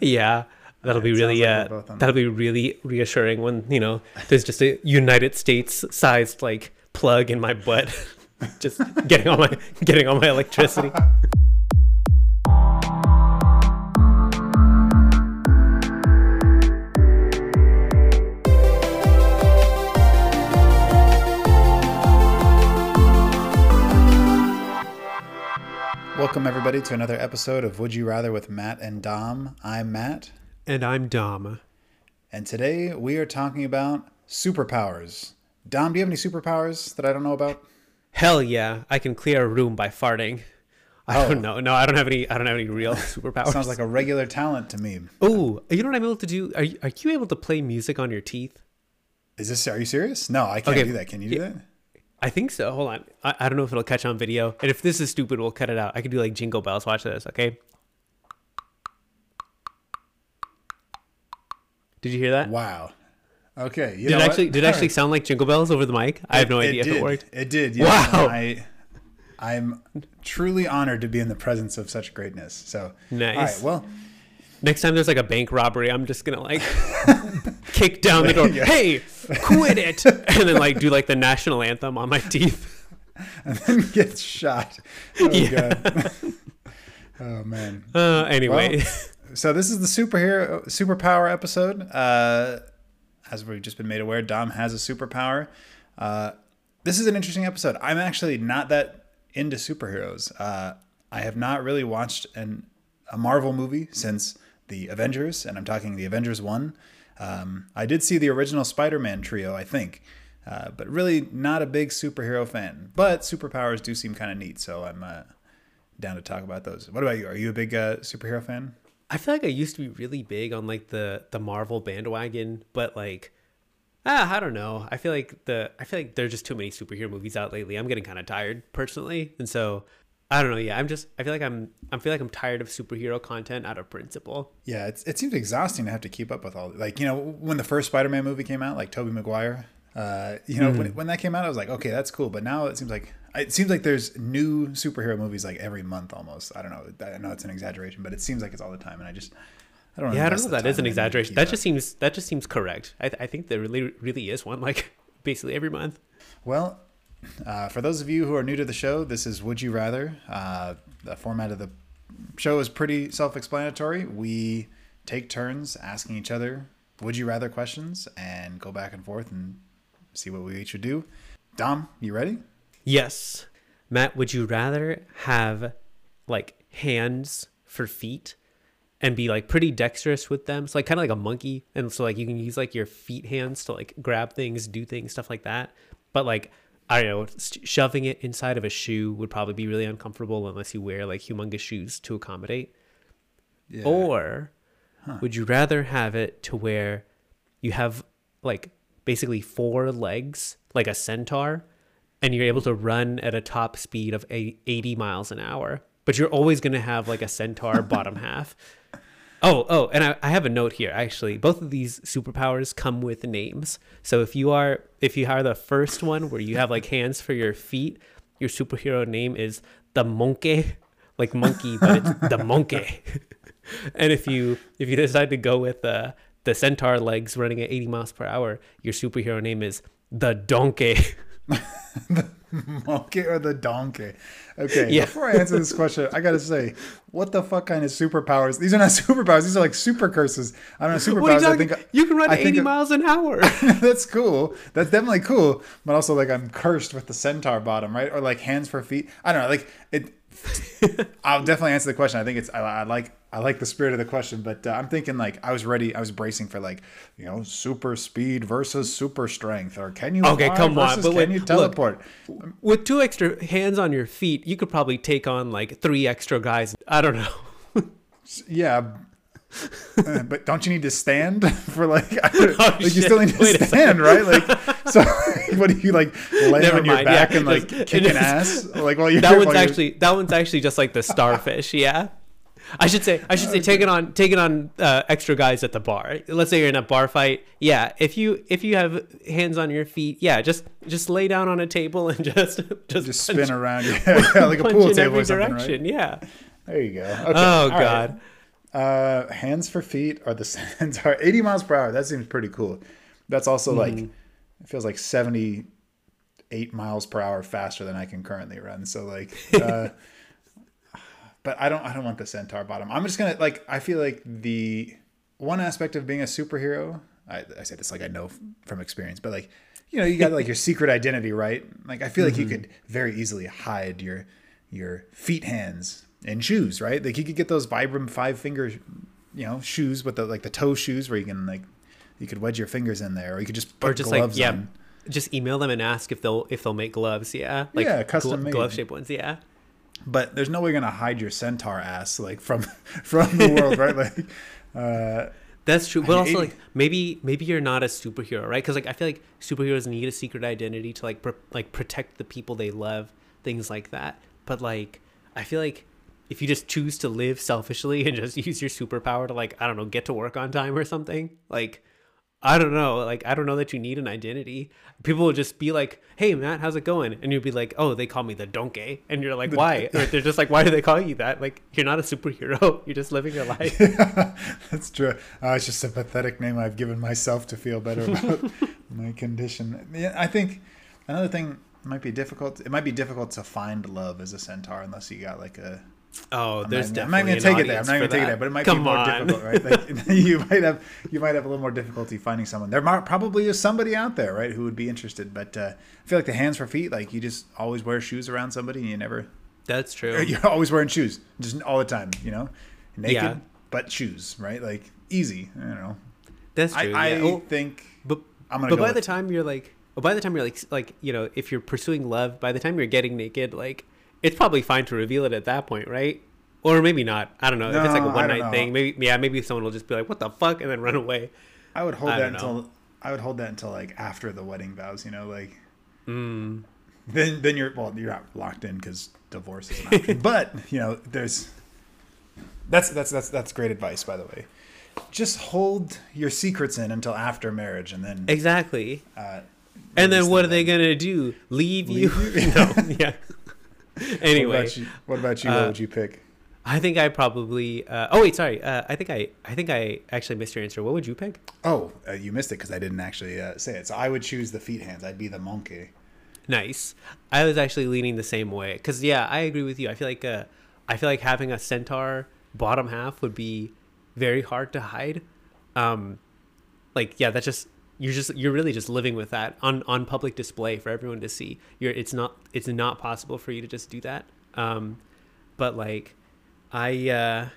Yeah. That'll be really like uh, we're both on that'll be really reassuring when, you know, there's just a United States sized like plug in my butt. just getting all my getting all my electricity. Welcome everybody to another episode of Would You Rather with Matt and Dom. I'm Matt, And I'm Dom. and today we are talking about superpowers. Dom, do you have any superpowers that I don't know about? Hell yeah, I can clear a room by farting. I Oh. don't know. No, I don't have any I don't have any real superpowers. Sounds like a regular talent to me. Oh, you know what I'm able to do? Are you, are you able to play music on your teeth? Is this? Are you serious? No, I can't Okay. do that. Can you do that? I think so. Hold on. I, I don't know if it'll catch on video. And if this is stupid, we'll cut it out. I can do like jingle bells. Watch this, okay? Did you hear that? Wow. Okay. You Did it what? actually did it actually sound like jingle bells over the mic? I have no idea if it worked. It did. Yeah. Wow. I, I'm truly honored to be in the presence of such greatness. So Nice. All right. Well, Next time there's like a bank robbery, I'm just gonna like kick down the door. Yeah. Hey, quit it! And then like do like the national anthem on my teeth. and then get shot. Oh Yeah. god. oh man. Uh, anyway, So this is the superhero superpower episode. Uh, as we've just been made aware, Dom has a superpower. Uh, this is an interesting episode. I'm actually not that into superheroes. Uh, I have not really watched an, a Marvel movie since the Avengers, and I'm talking the Avengers one. Um, I did see the original Spider-Man trio, I think, uh, but really not a big superhero fan. But superpowers do seem kind of neat, so I'm uh, down to talk about those. What about you? Are you a big uh, superhero fan? I feel like I used to be really big on like the the Marvel bandwagon, but like ah, I don't know. I feel like the I feel like there's just too many superhero movies out lately. I'm getting kind of tired personally, and so I don't know. Yeah, I'm just I feel like I'm I feel like I'm tired of superhero content out of principle. Yeah, it's, it seems exhausting to have to keep up with all. Like you know, when the first Spider-Man movie came out, like Tobey Maguire, uh, you know, when, when that came out, I was like, okay, that's cool. But now it seems like it seems like there's new superhero movies like every month almost. I don't know. I know it's an exaggeration, but it seems like it's all the time, and I just I don't. Yeah, I don't know. If that is an in it to exaggeration. That up. just seems that just seems correct. I th- I think there really really is one like basically every month. Well, uh, for those of you who are new to the show, this is Would You Rather. Uh, the format of the show is pretty self explanatory. We take turns asking each other Would You Rather questions and go back and forth and see what we each would do. Dom, you ready? Yes. Matt, would you rather have like hands for feet and be like pretty dexterous with them? So like kind of like a monkey and so like you can use like your feet hands to like grab things, do things, stuff like that. But like I don't know, shoving it inside of a shoe would probably be really uncomfortable unless you wear like humongous shoes to accommodate. Yeah. Or would you rather have it to where you have like basically four legs, like a centaur, and you're able to run at a top speed of a- 80 miles an hour, but you're always going to have like a centaur bottom half? Oh, oh, and I, I have a note here. Actually, both of these superpowers come with names. So if you are if you are the first one where you have like hands for your feet, your superhero name is the monkey, like monkey, but it's the monkey. and if you if you decide to go with uh, the centaur legs running at 80 miles per hour, your superhero name is the donkey. monkey or the donkey? Okay, Yeah. before I answer this question, I gotta say, what the fuck kind of superpowers? These are not superpowers. These are like super curses. I don't know superpowers. What are you, I think you can run I at think 80 miles an hour. that's cool. That's definitely cool. But also, like, I'm cursed with the centaur bottom, right? Or like hands for feet. I don't know. Like it. I'll definitely answer the question. I think it's. I, I like. I like the spirit of the question, but uh, I'm thinking like I was ready. I was bracing for like you know super speed versus super strength, or can you? Okay, come on, but can wait, you look. teleport? with two extra hands on your feet, you could probably take on like three extra guys. I don't know. Yeah. Uh, but don't you need to stand for like, Oh, like you still need to Wait stand right like so what do you like lay Never on your back yeah. and like kicking just- ass like while you're that one's actually that one's actually just like the starfish. Yeah. I should say I should say taking on taking on uh, extra guys at the bar. Let's say you're in a bar fight. Yeah, if you if you have hands on your feet, yeah, just just lay down on a table and just just, just punch- spin around yeah, yeah, like a pool in table every or something direction. right Yeah. there you go okay. Oh all right. Uh, hands for feet or the centaur 80 miles per hour. That seems pretty cool. That's also like it feels like 78 miles per hour faster than I can currently run. So like, uh, but I don't I don't want the centaur bottom. I'm just gonna like I feel like the one aspect of being a superhero. I, I say this like I know from experience, but like you know you got like your secret identity, right? Like I feel like you could very easily hide your your feet, hands, and shoes, right? Like you could get those Vibram five finger, you know, shoes with the like the toe shoes where you can like you could wedge your fingers in there, or you could just put or just gloves like yeah, on. just email them and ask if they'll if they'll make gloves. Yeah, like Yeah, custom glove shaped ones. Yeah, But there's no way you're gonna hide your centaur ass like from from the world, right? Like, uh, that's true. But mean, also 80 like maybe maybe you're not a superhero, right? Because like I feel like superheroes need a secret identity to like pr- like protect the people they love, things like that. But like I feel like if you just choose to live selfishly and just use your superpower to like I don't know get to work on time or something, like I don't know. Like, I don't know that you need an identity. People will just be like, "Hey, Matt, how's it going?" And you'll be like, "Oh, they call me the donkey," and you're like, "Why?" Or they're just like, "Why do they call you that?" Like, you're not a superhero. You're just living your life. That's true. Uh, it's just a pathetic name I've given myself to feel better about my condition. Yeah, I think another thing might be difficult. It might be difficult to find love as a centaur unless you got like a. Oh, I'm there's not, I'm not definitely gonna an take it there. I'm not gonna take it that. there, but it might Come be more on. difficult, right? Like, you might have you might have a little more difficulty finding someone. There might, probably is somebody out there, right, who would be interested. But uh, I feel like the hands for feet, like you just always wear shoes around somebody, and you never That's true. you're always wearing shoes, just all the time, you know, naked Yeah. but shoes, right? Like easy. I don't know. That's true. I yeah. Oh, think but I'm gonna but go by the time you're like, oh, by the time you're like, like you know, if you're pursuing love, by the time you're getting naked, like it's probably fine to reveal it at that point, right? Or maybe not. I don't know. if it's like a one night thing, maybe yeah, maybe someone will just be like, "What the fuck," and then run away. I would hold I that know. until I would hold that until like after the wedding vows, you know, like Mm. then then you're well you're not locked in because divorce is an option. but you know, there's that's that's that's that's great advice, by the way. Just hold your secrets in until after marriage, and then Exactly. uh, And then what are they gonna do? Leave, Leave you? you? no. Yeah. What anyway, about you? What, about you? uh, what would you pick? I think I probably. Uh, oh wait, sorry. Uh, I think I. I think I actually missed your answer. What would you pick? Oh, uh, you missed it because I didn't actually uh, say it. So I would choose the feet hands. I'd be the monkey. Nice. I was actually leaning the same way because yeah, I agree with you. I feel like uh, I feel like having a centaur bottom half would be very hard to hide. Um, like yeah, that's just you're just you're really just living with that on on public display for everyone to see. You're it's not it's not possible for you to just do that. Um, but like I uh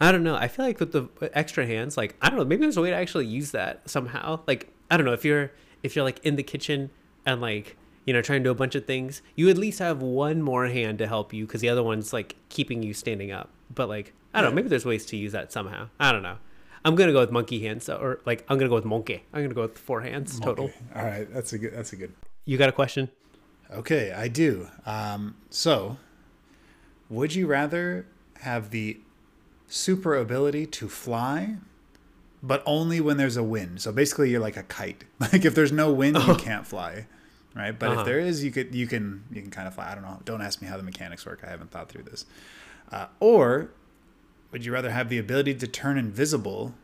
I don't know. I feel like with the extra hands, like I don't know, maybe there's a way to actually use that somehow. Like I don't know if you're if you're like in the kitchen and like you know trying to do a bunch of things, you at least have one more hand to help you because the other one's like keeping you standing up. But like I don't know, maybe there's ways to use that somehow. I don't know. I'm gonna go with monkey hands or like I'm gonna go with monkey. I'm gonna go with four hands total. All right, that's a good. That's a good. You got a question? Okay, I do. Um, so, would you rather have the super ability to fly, but only when there's a wind? So basically, you're like a kite. Like if there's no wind, you can't fly, right? But Uh-huh. if there is, you could you can you can kind of fly. I don't know. Don't ask me how the mechanics work. I haven't thought through this. Uh, or would you rather have the ability to turn invisible?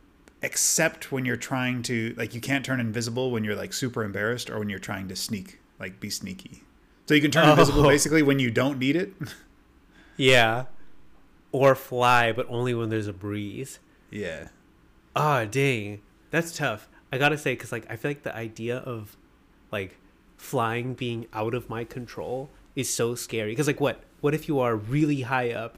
Except when you're trying to, like, you can't turn invisible when you're like super embarrassed or when you're trying to sneak, like, be sneaky. So you can turn invisible Oh. basically when you don't need it. Yeah. Or fly, but only when there's a breeze. yeah. Ah, dang. That's tough. I gotta say, because, like, I feel like the idea of, like, flying being out of my control is so scary. Because, like, what? What if you are really high up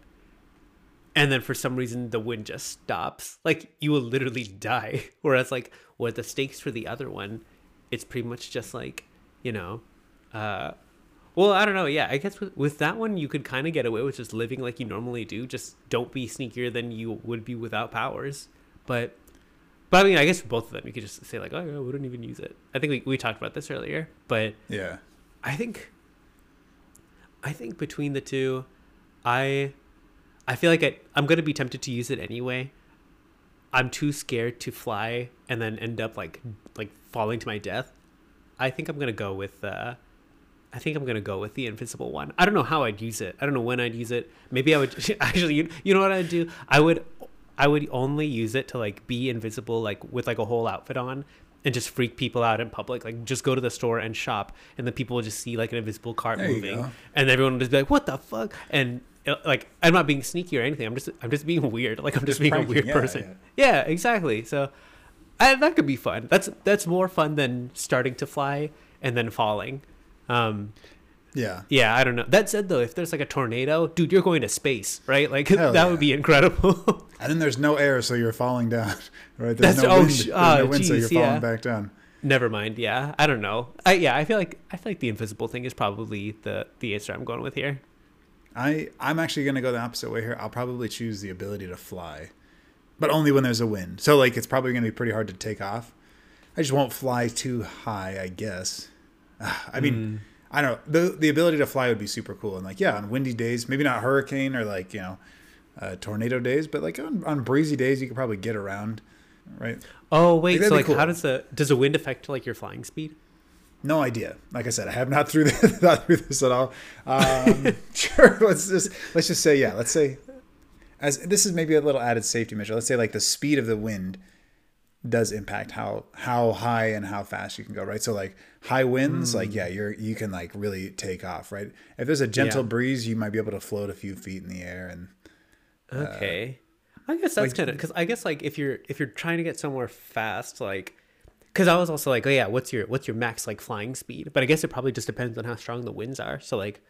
and then for some reason the wind just stops? Like, you will literally die. Whereas, like, what the stakes for the other one, it's pretty much just like, you know, uh, well, I don't know. Yeah, I guess with, with that one, you could kind of get away with just living like you normally do. Just don't be sneakier than you would be without powers. But, but I mean, I guess for both of them, you could just say like, oh, yeah, we don't even use it. I think we, we talked about this earlier, but Yeah. I think, I think between the two, I, I feel like I, I'm gonna be tempted to use it anyway. I'm too scared to fly and then end up like like falling to my death. I think I'm gonna go with. uh I think I'm gonna go with the invincible one. I don't know how I'd use it. I don't know when I'd use it. Maybe I would actually. You, you know what I'd do? I would I would only use it to like be invisible, like with like a whole outfit on, and just freak people out in public. Like just go to the store and shop, and then people will just see like an invisible cart There moving, and everyone will just be like, "What the fuck?" And like I'm not being sneaky or anything. I'm just I'm just being weird. Like I'm just, Just being pranking, a weird yeah, person. Yeah. exactly. So I, that could be fun. That's that's more fun than starting to fly and then falling. Um, Yeah. yeah, I don't know. That said, though, if there's like a tornado, dude, you're going to space, right? Like Hell that yeah. would be incredible. And then there's no air, so you're falling down. Right? There's That's- no oh, wind, sh- no wind so you're falling yeah. back down. Never mind. Yeah, I don't know. I yeah, I feel like I feel like the invisible thing is probably the the answer I'm going with here. I I'm actually gonna go the opposite way here. I'll probably choose the ability to fly, but only when there's a wind. So like it's probably gonna be pretty hard to take off. I just won't fly too high, I guess. Ah, I mean, I don't know. The the ability to fly would be super cool. And like yeah, on windy days, maybe not hurricane or like you know, uh, tornado days, but like on, on breezy days, you could probably get around, right? Oh wait, that'd so like, cool. how does the does the wind affect like your flying speed? No idea. Like I said, I have not through this, not through this at all. Um, sure, let's just let's just say yeah. Let's say as this is maybe a little added safety measure. Let's say like the speed of the wind does impact how how high and how fast you can go. Right. So like high winds, like yeah, you're you can like really take off. Right. If there's a gentle Yeah. breeze, you might be able to float a few feet in the air. And Okay, I guess that's like- kind of because I guess like if you're if you're trying to get somewhere fast, like because I was also like, oh yeah, what's your what's your max like flying speed? But I guess it probably just depends on how strong the winds are. So like,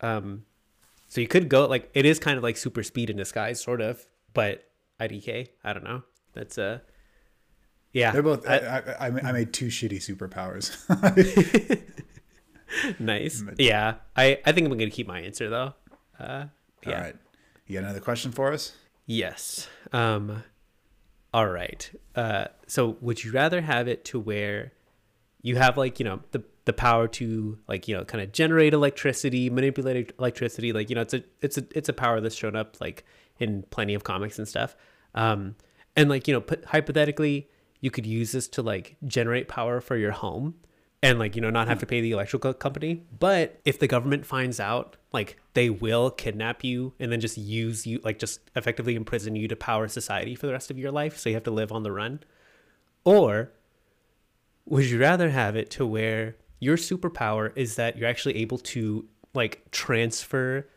um, so you could go like it is kind of like super speed in disguise, sort of, but IDK, I don't know. That's uh, yeah, they're both. I- I, I, I made two shitty superpowers. nice. Yeah, I I think I'm gonna keep my answer though. Uh, yeah. All right. You got another question for us? Yes. Um all right. Uh so would you rather have it to where you have like, you know, the the power to like, you know, kind of generate electricity, manipulate electricity, like, you know, it's a it's a it's a power that's shown up like in plenty of comics and stuff. Um and like, you know, put, hypothetically you could use this to like generate power for your home and like you know not have to pay the electrical company. But if the government finds out like they will kidnap you and then just use you like just effectively imprison you to power society for the rest of your life so you have to live on the run. Or would you rather have it to where your superpower is that you're actually able to like transfer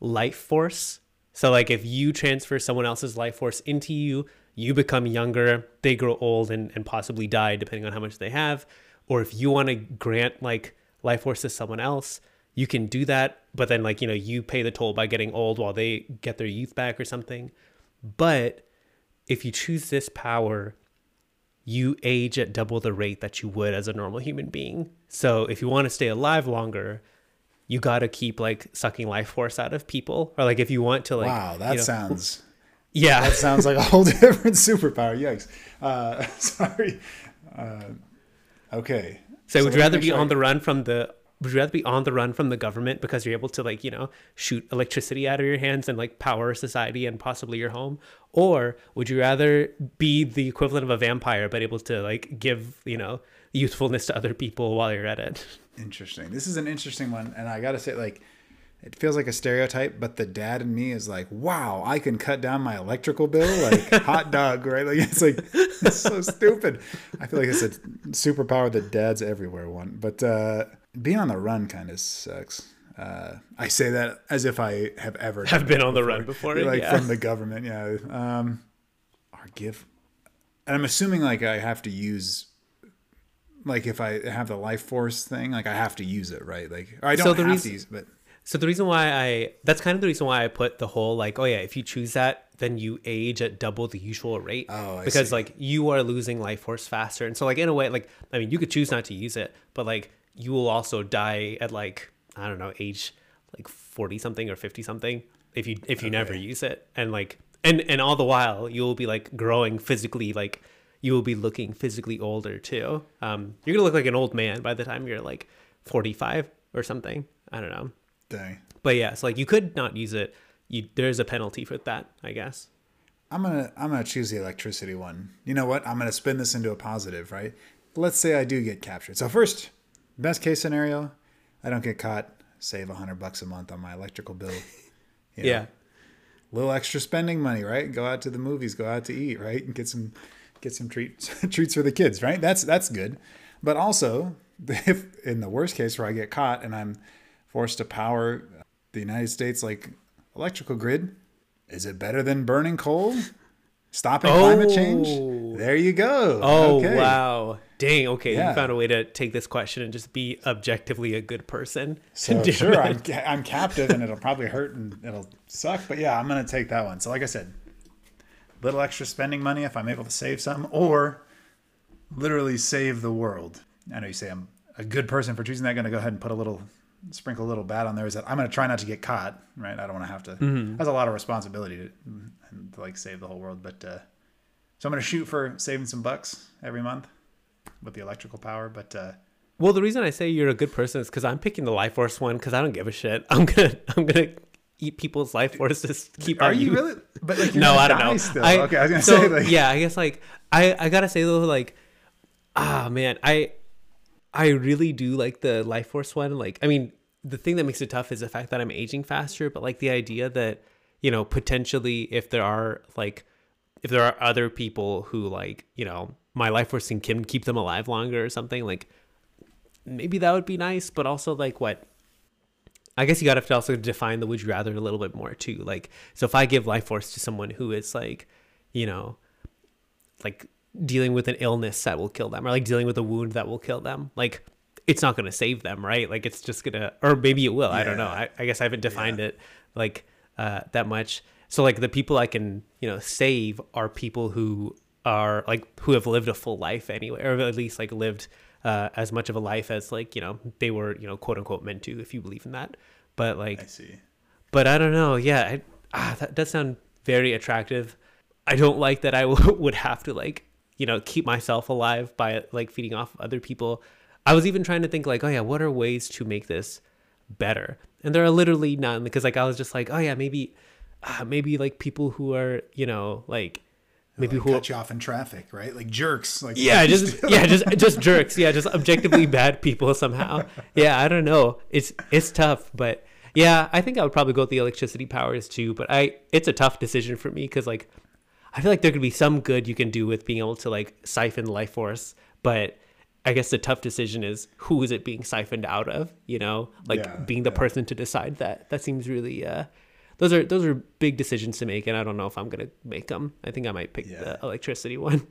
life force? So like if you transfer someone else's life force into you you become younger they grow old and, and possibly die depending on how much they have or if you want to grant like life force to someone else you can do that but then like you know you pay the toll by getting old while they get their youth back or something but if you choose this power you age at double the rate that you would as a normal human being so if you want to stay alive longer you got to keep like sucking life force out of people or like if you want to like wow, that you know- sounds yeah that sounds like a whole different superpower. Yikes. Uh, sorry. Uh, okay. So, would you rather be sure I- on the run from the would you rather be on the run from the government because you're able to like, you know, shoot electricity out of your hands and like power society and possibly your home? Or would you rather be the equivalent of a vampire but able to like give, you know, youthfulness to other people while you're at it? Interesting. This is an interesting one, and I gotta say, like, it feels like a stereotype, but the dad in me is like, "Wow, I can cut down my electrical bill like hot dog, right?" Like it's like it's so stupid. I feel like it's a superpower that dads everywhere want, but uh, being on the run kind of sucks. Uh, I say that as if I have ever Have been on the run before, like yeah. from the government, yeah. Um, or give, and I'm assuming like I have to use like if I have the life force thing, like I have to use it, right? Like I don't So the have reason- to use it, but So the reason why I that's kind of the reason why I put the whole like oh yeah if you choose that then you age at double the usual rate. Oh, I because see. like you are losing life force faster. And so like in a way like I mean you could choose not to use it but like you will also die at like I don't know age like 40 something or 50 something if you if you never use it. And like and and all the while you will be like growing physically like you will be looking physically older too. Um you're gonna look like an old man by the time you're like 45 or something. I don't know dang. but yeah, so like you could not use it. You there's a penalty for that, I guess. I'm gonna I'm gonna choose the electricity one. You know what? I'm gonna spin this into a positive, right? Let's say I do get captured. So first, best case scenario, I don't get caught. Save a hundred bucks a month on my electrical bill. you know. Yeah. little extra spending money, right? Go out to the movies, go out to eat, right? And get some get some treats treats for the kids, right? That's that's good. But also, if in the worst case where I get caught and I'm forced to power the United States like electrical grid, is it better than burning coal? Stopping climate change? Oh. There you go. Oh Okay. wow. Dang, okay. Yeah. You found a way to take this question and just be objectively a good person. So sure. I'm, I'm captive and it'll probably hurt and it'll suck. But yeah, I'm gonna take that one. So like I said, little extra spending money if I'm able to save some, or literally save the world. I know you say I'm a good person for choosing that. I'm Going to go ahead and put a little sprinkle a little bad on there. Is that I'm going to try not to get caught. Right? I don't want to have to. That's a lot of responsibility to, to like save the whole world. But uh, so I'm going to shoot for saving some bucks every month with the electrical power. But uh, Well, the reason I say you're a good person is because I'm picking the life force one because I don't give a shit. I'm gonna I'm gonna eat people's life force to s- keep. are you really? But like, no, I don't know. Still. I, okay, I was gonna so, say like, yeah, I guess like I I gotta say though like ah man I I really do like the life force one. Like I mean the thing that makes it tough is the fact that I'm aging faster, but like the idea that you know potentially if there are like if there are other people who like you know my life force can keep them alive longer or something like maybe that would be nice but also like what i guess you gotta have to also define the would you rather a little bit more too like so if i give life force to someone who is like you know like dealing with an illness that will kill them or like dealing with a wound that will kill them like it's not going to save them right like it's just gonna or maybe it will i don't know I, I guess i haven't defined it like uh that much so like the people i can you know save are people who are like who have lived a full life anyway or at least like lived uh as much of a life as like you know they were you know quote unquote meant to if you believe in that but like I see. but I don't know. Yeah, I, ah, that does sound very attractive. I don't like that I w- would have to like you know keep myself alive by like feeding off other people. I was even trying to think like, oh yeah, what are ways to make this better? And there are literally none because like I was just like, oh yeah, maybe, uh, maybe like people who are you know like maybe Like, who cut you off in traffic, right? Like jerks. Like yeah just yeah just just jerks yeah just objectively bad people somehow yeah i don't know it's it's tough but yeah i think i would probably go with the electricity powers too but i it's a tough decision for me because like i feel like there could be some good you can do with being able to like siphon life force but i guess the tough decision is who is it being siphoned out of you know like Yeah, being the yeah. person to decide that that seems really uh those are those are big decisions to make and i don't know if i'm gonna make them i think i might pick Yeah. the electricity one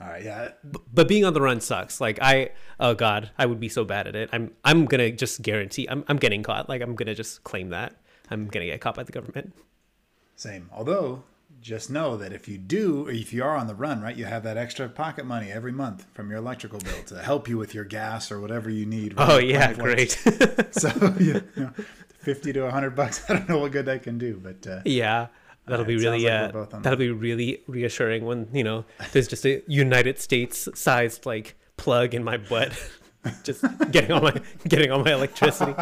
All right, yeah. but being on the run sucks. Like I, oh god, I would be so bad at it. I'm, I'm gonna just guarantee. I'm, I'm getting caught. Like I'm gonna just claim that I'm gonna get caught by the government. Same. Although, just know that if you do, or if you are on the run, right, you have that extra pocket money every month from your electrical bill to help you with your gas or whatever you need. Oh yeah, great. So you know, fifty to hundred bucks. I don't know what good that can do, but uh, yeah, that'll Uh, be really, like uh, we're both on that'll be really reassuring when you know there's just a United States sized like plug in my butt, just getting all my getting all my electricity.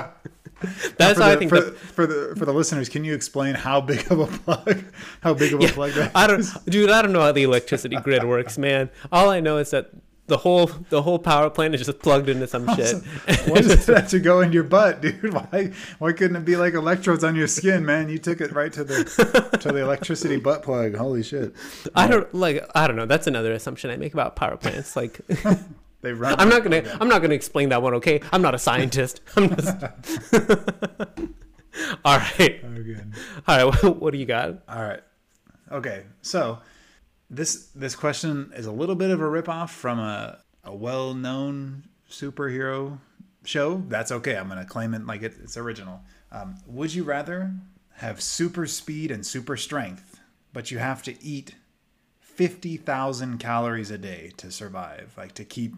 That's how the, I think. for, the, for the for the listeners, can you explain how big of a plug, how big of a plug that? I don't, dude. I don't know how the electricity grid works, man. All I know is that the whole the whole power plant is just plugged into some shit. Why does it have to go in your butt, dude? Why why couldn't it be like electrodes on your skin, man? You took it right to the to the electricity butt plug. Holy shit! I don't like. I don't know. That's another assumption I make about power plants. Like, They run. I'm not gonna. I'm not gonna explain that one. Okay, I'm not a scientist. I'm just. all right. Oh, good. All right. What, what do you got? All right. Okay. So this this question is a little bit of a ripoff from a, a well known superhero show. That's okay. I'm gonna claim it like it, it's original. Um, would you rather have super speed and super strength, but you have to eat fifty thousand calories a day to survive, like to keep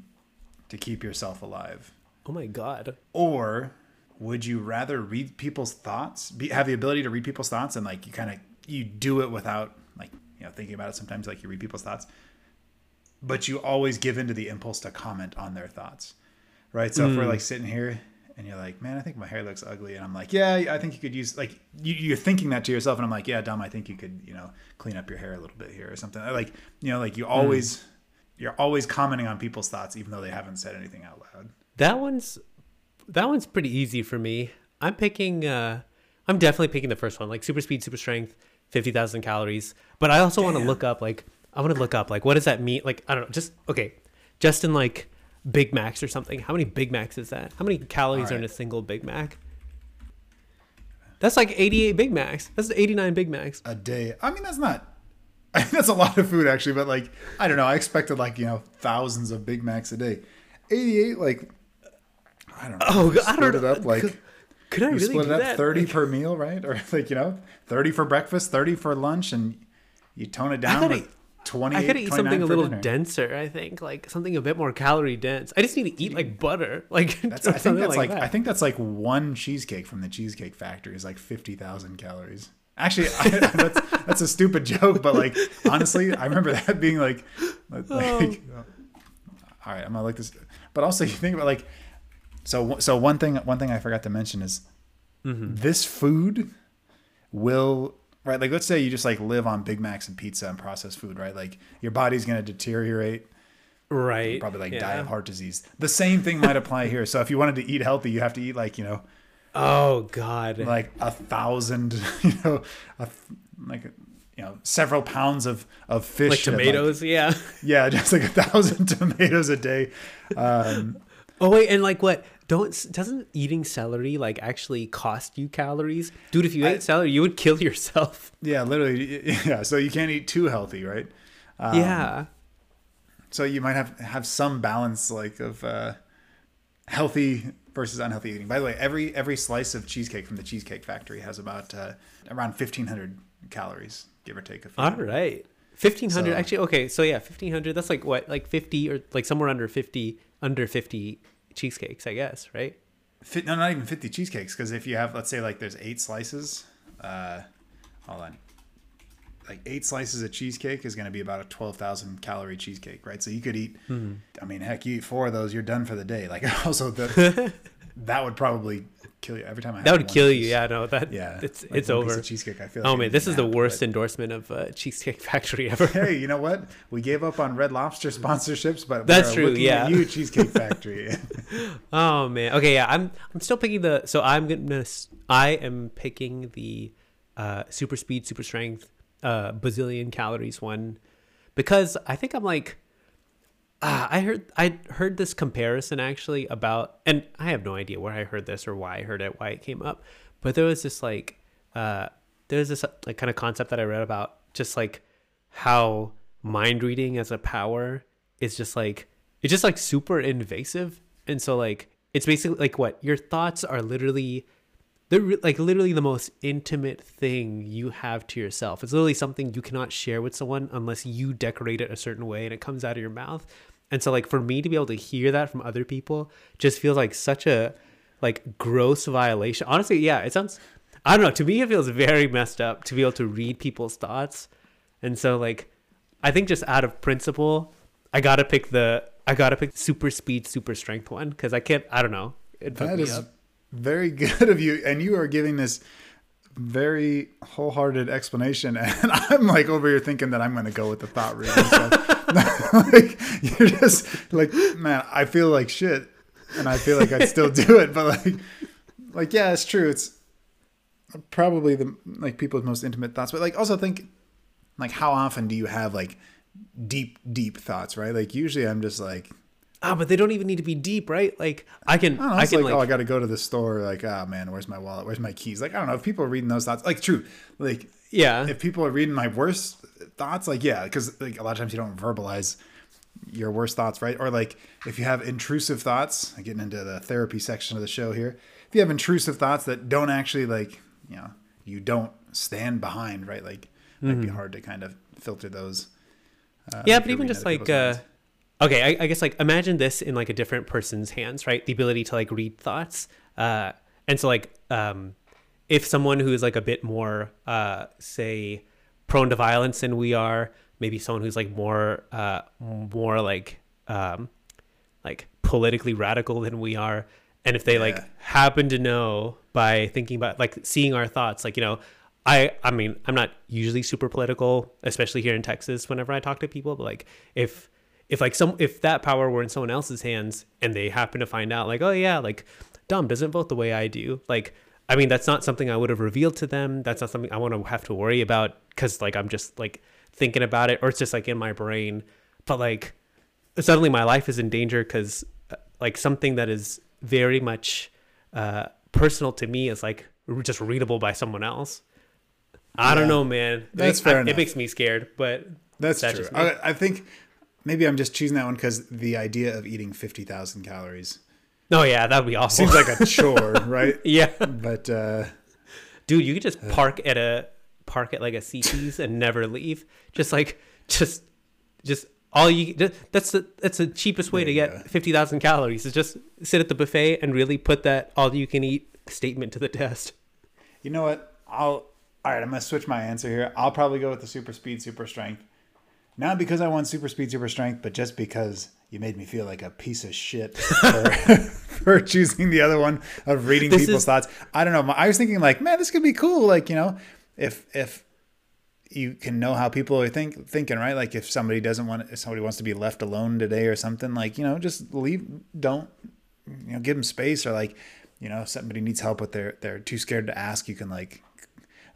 to keep yourself alive? Oh my god. or would you rather read people's thoughts be, have the ability to read people's thoughts and like you kind of you do it without like you know thinking about it sometimes like you read people's thoughts but you always give into the impulse to comment on their thoughts right so if we're mm. like sitting here and you're like man i think my hair looks ugly and i'm like yeah i think you could use like you, you're thinking that to yourself and i'm like yeah dumb, i think you could you know clean up your hair a little bit here or something like you know like you mm. always you're always commenting on people's thoughts even though they haven't said anything out loud That one's that one's pretty easy for me. I'm picking. uh I'm definitely picking the first one, like super speed, super strength. 50,000 calories. But I also want to look up like I want to look up like what does that mean? Like I don't know, just okay. Just in like Big Macs or something. How many Big Macs is that? How many calories are in a single Big Mac? That's like 88 Big Macs. That's 89 Big Macs. a day. I mean, that's not. That's a lot of food actually, but like I don't know. I expected like you know thousands of Big Macs a day. Eighty-eight, like I don't know. Oh, I don't it up like could, could I really split do it up that? thirty Like, per meal, right? Or like you know, thirty for breakfast, thirty for lunch, and you tone it down gotta- twenty. I gotta eat something a little denser. I think like something a bit more calorie dense. I just need to eat like butter, like That's, I think that's like, that. I think that's like one cheesecake from the Cheesecake Factory is like fifty thousand calories. Actually, I, that's that's a stupid joke, but like honestly, I remember that being like, like Oh. all right, I'm gonna like this. But also, you think about like, so so one thing one thing I forgot to mention is Mm-hmm. this food will right like let's say you just like live on Big Macs and pizza and processed food, right? Like your body's gonna deteriorate right. probably like yeah. die of heart disease. The same thing might apply here. So if you wanted to eat healthy, you have to eat like you know Oh god. like a thousand, you know, a, like you know several pounds of of fish, like tomatoes, yeah. yeah, just like a thousand tomatoes a day. Um, Oh wait, and like what? Don't doesn't eating celery like actually cost you calories, dude? If you I- ate celery, you would kill yourself. yeah, literally, yeah. So you can't eat too healthy, right? Um, yeah. So you might have have some balance like of uh, healthy versus unhealthy eating. By the way, every every slice of cheesecake from the Cheesecake Factory has about uh, around fifteen hundred calories, give or take a few. All right. Fifteen hundred. So- Actually, okay. So yeah, fifteen hundred. That's like what, like fifty or like somewhere under fifty, under fifty cheesecakes, I guess, right? Fit, no, not even 50 cheesecakes. Because if you have, let's say, like there's eight slices, uh, hold on, like eight slices of cheesecake is going to be about a 12,000 calorie cheesecake, right? So you could eat, Hmm. I mean, heck, you eat four of those, you're done for the day. Like, also, the, that would probably kill you every time I have That would kill you. Yeah, no, that Yeah. it's like it's over. cheesecake, I feel Oh like I man, this is the worst but- endorsement of uh, Cheesecake Factory ever. Hey, you know what? We gave up on Red Lobster sponsorships, but That's we're true, yeah. At you, Cheesecake Factory. Oh man. Okay, yeah. I'm I'm still picking the so I'm gonna I am picking the uh super speed, super strength, uh bazillion calories one because I think I'm like ah, I heard I heard this comparison actually about and I have no idea where I heard this or why I heard it, why it came up. But there was this like uh there's this like kind of concept that I read about just like how mind reading as a power is just like it's just like super invasive and so like it's basically like what your thoughts are literally they're re- like literally the most intimate thing you have to yourself it's literally something you cannot share with someone unless you decorate it a certain way and it comes out of your mouth and so like for me to be able to hear that from other people just feels like such a like gross violation honestly yeah it sounds i don't know to me it feels very messed up to be able to read people's thoughts and so like I think just out of principle, I gotta pick the I gotta pick super speed, super strength one because I can't. I don't know. It That is up. Very good of you, and you are giving this very wholehearted explanation, and I'm like over here thinking that I'm going to go with the thought reading. Like you're just like, man, I feel like shit, and I feel like I'd still do it, but like, like yeah, it's true. It's probably the like people's most intimate thoughts, but like also think like how often do you have like deep deep thoughts, right? Like usually I'm just like Ah, but they don't even need to be deep, right? Like I can, I know. I It's can like, like, oh, I got to go to the store. Like, oh man, where's my wallet? Where's my keys? Like, I don't know if people are reading those thoughts. Like, true. Like, yeah, if people are reading my worst thoughts, like, yeah, because like a lot of times you don't verbalize your worst thoughts, right? Or like if you have intrusive thoughts, getting into the therapy section of the show here. If you have intrusive thoughts that don't actually like, you know, you don't stand behind, right? Like, it might be hard to kind of filter those. Uh, Mm-hmm. yeah, but even just like, uh. Okay, I, I guess like imagine this in like a different person's hands, right? The ability to like read thoughts, uh, and so like, um, if someone who is like a bit more, uh, say, prone to violence than we are, maybe someone who's like more, uh, more like, um, like politically radical than we are and if they like happen to know by thinking about like seeing our thoughts like you know i i mean i'm not usually super political especially here in texas whenever i talk to people but like if if like some if that power were in someone else's hands and they happen to find out like oh yeah like dom doesn't vote the way i do like i mean that's not something i would have revealed to them that's not something i want to have to worry about because like I'm just like thinking about it, or it's just like in my brain. But like suddenly my life is in danger because like something that is very much uh, personal to me is like just readable by someone else. I don't know, man. That's it, fair I- enough. It makes me scared, but That's, That's true. I, I think maybe I'm just choosing that one because the idea of eating 50,000 calories no, yeah, that'd be awesome. seems like a chore, right? yeah, But uh, dude, you could just park at a park at like a CiCi's and never leave. Just like just just all you just, that's the that's the cheapest way to get fifty thousand calories is just sit at the buffet and really put that all you can eat statement to the test. you know what? I'll. All right, I'm gonna switch my answer here. I'll probably go with the super speed, super strength. Not because I want super speed, super strength, but just because you made me feel like a piece of shit for, for choosing the other one of reading This people's is- thoughts. I don't know. I was thinking like, man, this could be cool. Like, you know, if if you can know how people are think thinking, right? Like if somebody doesn't want, if somebody wants to be left alone today or something, like you know, just leave. Don't you know, give them space or like, you know, if somebody needs help with their they're too scared to ask. You can like.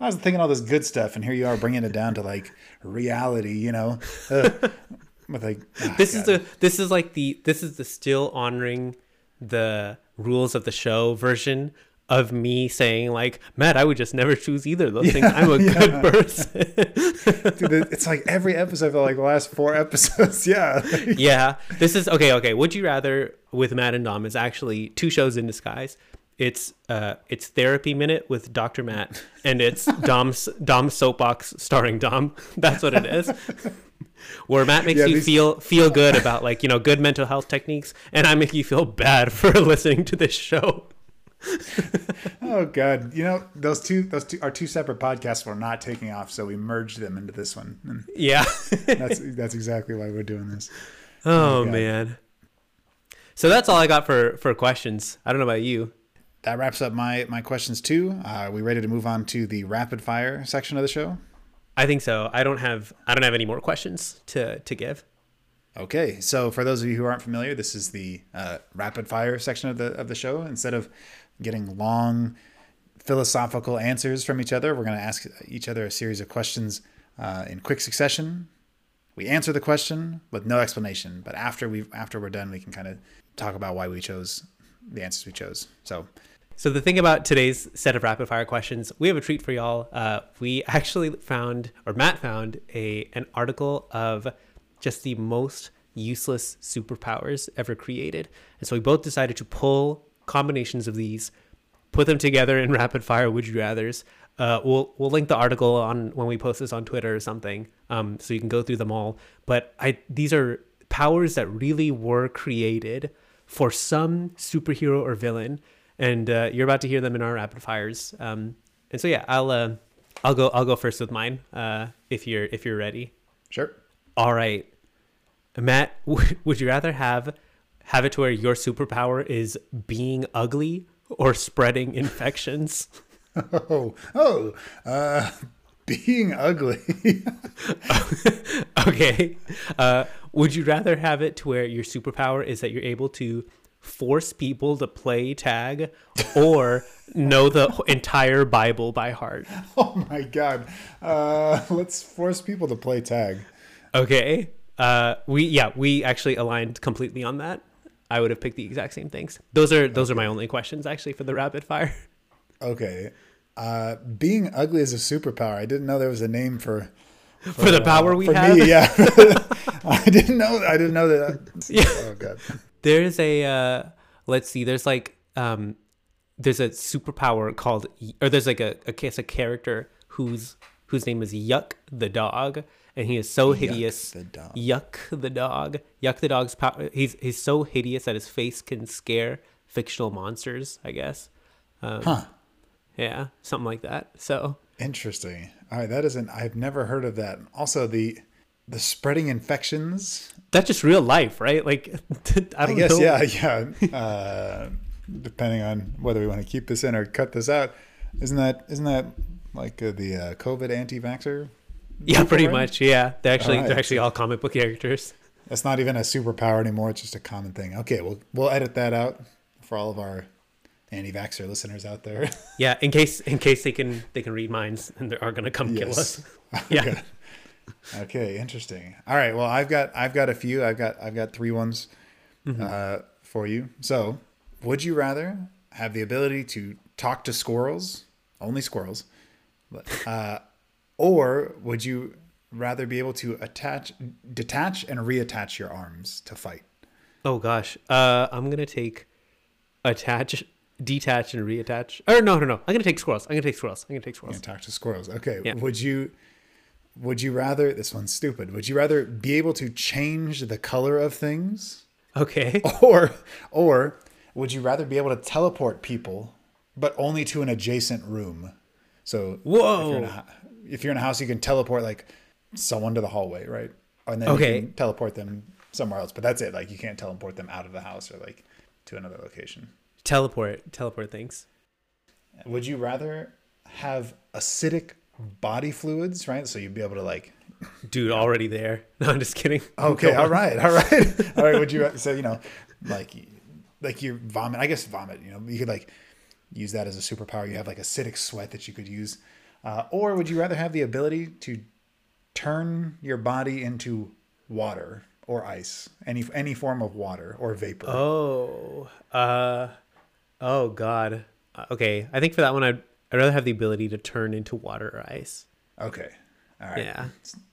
I was thinking all this good stuff, and here you are bringing it down to like reality, you know. Uh, with like ah, This is God. the this is like the this is the still honoring the rules of the show version of me saying like Matt, I would just never choose either of those things. I'm a good person. Dude, it's like every episode for like the last four episodes. Yeah, yeah, this is okay. Okay, would you rather with Matt and Dom is actually two shows in disguise. It's uh, it's therapy minute with Dr. Matt, and it's Dom's Dom's soapbox starring Dom. That's what it is. Where Matt makes Yeah, you these- feel feel good about like you know good mental health techniques, and I make you feel bad for listening to this show. Oh god, you know those two those two our two separate podcasts were not taking off, so we merged them into this one. And Yeah. that's that's exactly why we're doing this. oh God. man. So that's all I got for for questions. I don't know about you. That wraps up my my questions too. Uh, are we ready to move on to the rapid fire section of the show? I think so. I don't have I don't have any more questions to to give. Okay, so for those of you who aren't familiar, this is the uh, rapid fire section of the of the show. Instead of getting long philosophical answers from each other, we're going to ask each other a series of questions uh, in quick succession. We answer the question with no explanation, but after we after we're done, we can kind of talk about why we chose the answers we chose. So So the thing about today's set of rapid fire questions, we have a treat for y'all. Uh, we actually found, or Matt found, a an article of just the most useless superpowers ever created, and so we both decided to pull combinations of these, put them together in rapid fire would you rather's. Uh, we'll we'll link the article on when we post this on Twitter or something, um, so you can go through them all. But I these are powers that really were created for some superhero or villain, and uh, you're about to hear them in our rapid fires. Um, and so yeah, I'll uh, I'll go I'll go first with mine uh, if you're if you're ready. sure. All right, Matt, w- would you rather have have it to where your superpower is being ugly or spreading infections? Oh oh, uh, being ugly. okay. Uh, would you rather have it to where your superpower is that you're able to force people to play tag or know the entire Bible by heart? oh my god. Uh, let's force people to play tag. Okay. Uh, we yeah we actually aligned completely on that. I would have picked the exact same things. Those are those are my only questions actually for the rapid fire. Okay. Uh, being ugly is a superpower. I didn't know there was a name for For the power we for have, me. Yeah, I didn't know. I didn't know that. Yeah. Oh god. There's a uh, let's see. There's like um, there's a superpower called or there's like a, a case a character whose whose name is Yuck the dog, and he is so hideous. Yuck the dog. Yuck the dog. Yuck the dog's power. He's he's so hideous that his face can scare fictional monsters. I guess. Um, Huh. Yeah, something like that. So Interesting. All right, that isn't. I've never heard of that. Also, the the spreading infections. that's just real life, right? Like, I I don't guess. know. Yeah, yeah. Uh, depending on whether we want to keep this in or cut this out, isn't that isn't that like uh, the uh, COVID anti-vaxer? Yeah, pretty right? much. Yeah, they're actually Alright. they're actually all comic book characters. That's not even a superpower anymore. It's just a common thing. Okay, we'll we'll edit that out for all of our anti-vaxxer listeners out there. Yeah, in case in case they can they can read minds and they are gonna come kill us. Yeah. Okay, interesting. All right, well, I've got I've got a few. I've got I've got three ones Mm-hmm. uh, for you. So, would you rather have the ability to talk to squirrels, only squirrels, but, uh, or would you rather be able to attach, detach, and reattach your arms to fight? Oh gosh. Uh I'm gonna take attach, detach, and reattach. Or no, no, no. I'm gonna take squirrels. I'm gonna take squirrels. I'm gonna take squirrels. talk to squirrels. Okay. Yeah. Would you? Would you rather? This one's stupid. Would you rather be able to change the color of things? Okay. or or would you rather be able to teleport people but only to an adjacent room so if you're, in a, Whoa. if you're in a house you can teleport like someone to the hallway right and then Okay. you can teleport them somewhere else but that's it like you can't teleport them out of the house or like to another location Teleport. Teleport things. would you rather have acidic body fluids right so you'd be able to like Dude, already there. No, I'm just kidding. Okay, all right, all right, all right. Would you so you know, like, like your vomit? I guess vomit. You know, you could like use that as a superpower. You have like acidic sweat that you could use, uh, or would you rather have the ability to turn your body into water or ice, any any form of water or vapor? Oh. Uh oh god. Uh, Okay. I think for that one I'd I'd rather have the ability to turn into water or ice. Okay, all right. Yeah.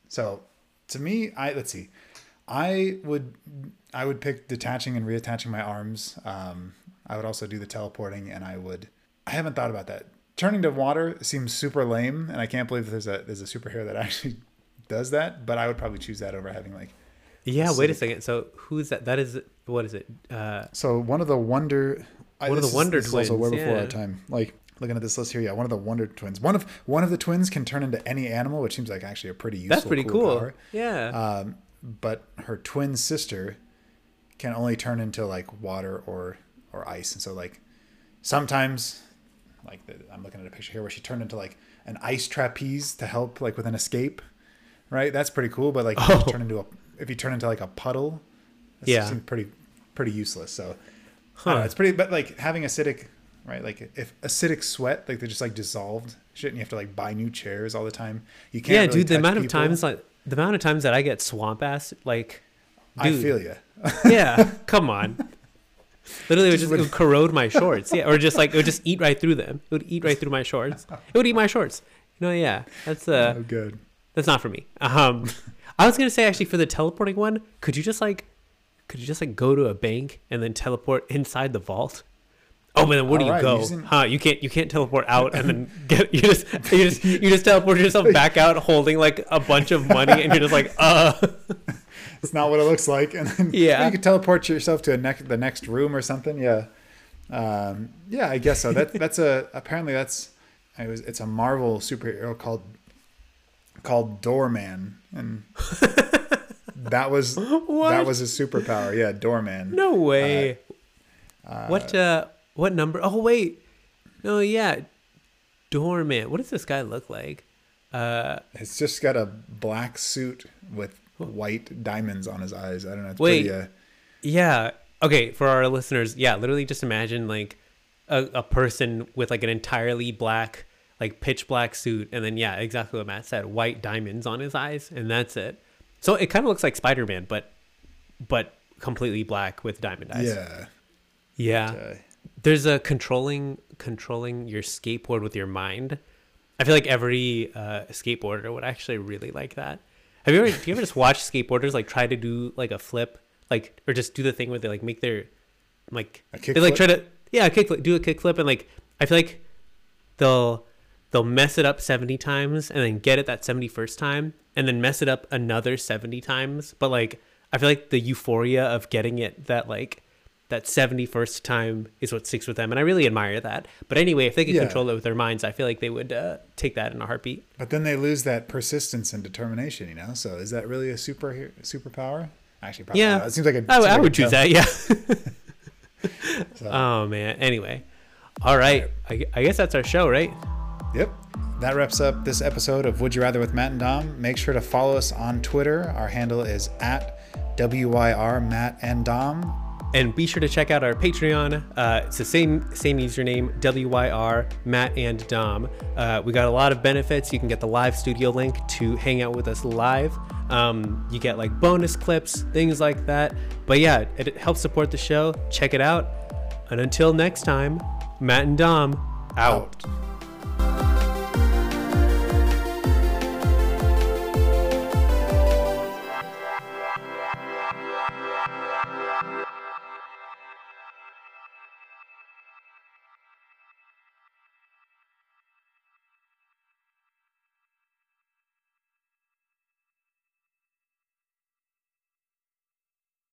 So to me, I let's see, I would I would pick detaching and reattaching my arms. Um, I would also do the teleporting, and I would. I haven't thought about that. Turning to water seems super lame, and I can't believe there's a there's a superhero that actually does that. But I would probably choose that over having like. Yeah, wait a second. So who's that? That is what is it? Uh So one of the Wonder. I- One of this the is- Wonder this is also Twins, way before yeah. our time. Like looking at this list here, yeah, one of the Wonder Twins. One of one of the twins can turn into any animal, which seems like actually a pretty useful. that's pretty cool. power. Yeah. Um, but her twin sister can only turn into like water or or ice, and so like sometimes, like the, I'm looking at a picture here where she turned into like an ice trapeze to help like with an escape, right? That's pretty cool. But like if you Oh. turn into a if you turn into like a puddle, Yeah. seems pretty pretty useless. So Huh. know, it's pretty. But like having acidic. Right, like if acidic sweat, like they're just like dissolved shit, and you have to like buy new chairs all the time. You can't. yeah, really dude, the amount of times like the amount of times that I get swamp ass like I dude. feel you. yeah, come on. Literally, it would Just just it would corrode my shorts. Yeah, or just like it would just eat right through them. It would eat right through my shorts. It would eat my shorts. You know, yeah, that's uh, oh, good. that's not for me. Um, I was gonna say actually for the teleporting one, could you just like, could you just like go to a bank and then teleport inside the vault? Oh, man, where do you Alright, go? using- Huh? You can't you can't teleport out and then get you just you just you just teleport yourself back out holding like a bunch of money and you're just like uh It's not what it looks like. And then Yeah. you can teleport yourself to a next the next room or something. Yeah. Um, yeah, I guess so. That that's a apparently that's it was it's a Marvel superhero called called Doorman, and that was what? that was his superpower. Yeah, Doorman. No way. what uh what number? Oh wait. No, yeah. Doorman. What does this guy look like? Uh It's just got a black suit with white diamonds on his eyes. I don't know. It's Wait. pretty, uh, yeah. Okay, for our listeners, yeah, literally just imagine like a, a person with like an entirely black, like pitch black suit, and then yeah, exactly what Matt said, white diamonds on his eyes, and that's it. So it kind of looks like Spider Man, but but completely black with diamond eyes. yeah. Yeah. Uh, there's a controlling controlling your skateboard with your mind. I feel like every uh, skateboarder would actually really like that. Have you ever do you ever just watch skateboarders like try to do like a flip, like or just do the thing where they like make their like A they like kickflip? try to yeah kick do a kickflip and like I feel like they'll they'll mess it up 70 times and then get it that 71st time and then mess it up another 70 times but like i feel like the euphoria of getting it that like that 71st time is what sticks with them and i really admire that but anyway if they could Yeah. control it with their minds i feel like they would uh, take that in a heartbeat But then they lose that persistence and determination, you know. So is that really a super superpower? Actually, probably yeah not. It seems like a. I, I like would choose that yeah So, oh man anyway all right I, I guess that's our show right Yep. That wraps up this episode of Would You Rather with Matt and Dom. Make sure to follow us on Twitter. Our handle is at WYR Matt and Dom. And be sure to check out our Patreon. Uh, it's the same same username, WYR Matt and Dom. Uh, we got a lot of benefits. You can get the live studio link to hang out with us live. Um, you get like bonus clips, things like that. But yeah, it, it helps support the show. Check it out. And until next time, Matt and Dom out. Out.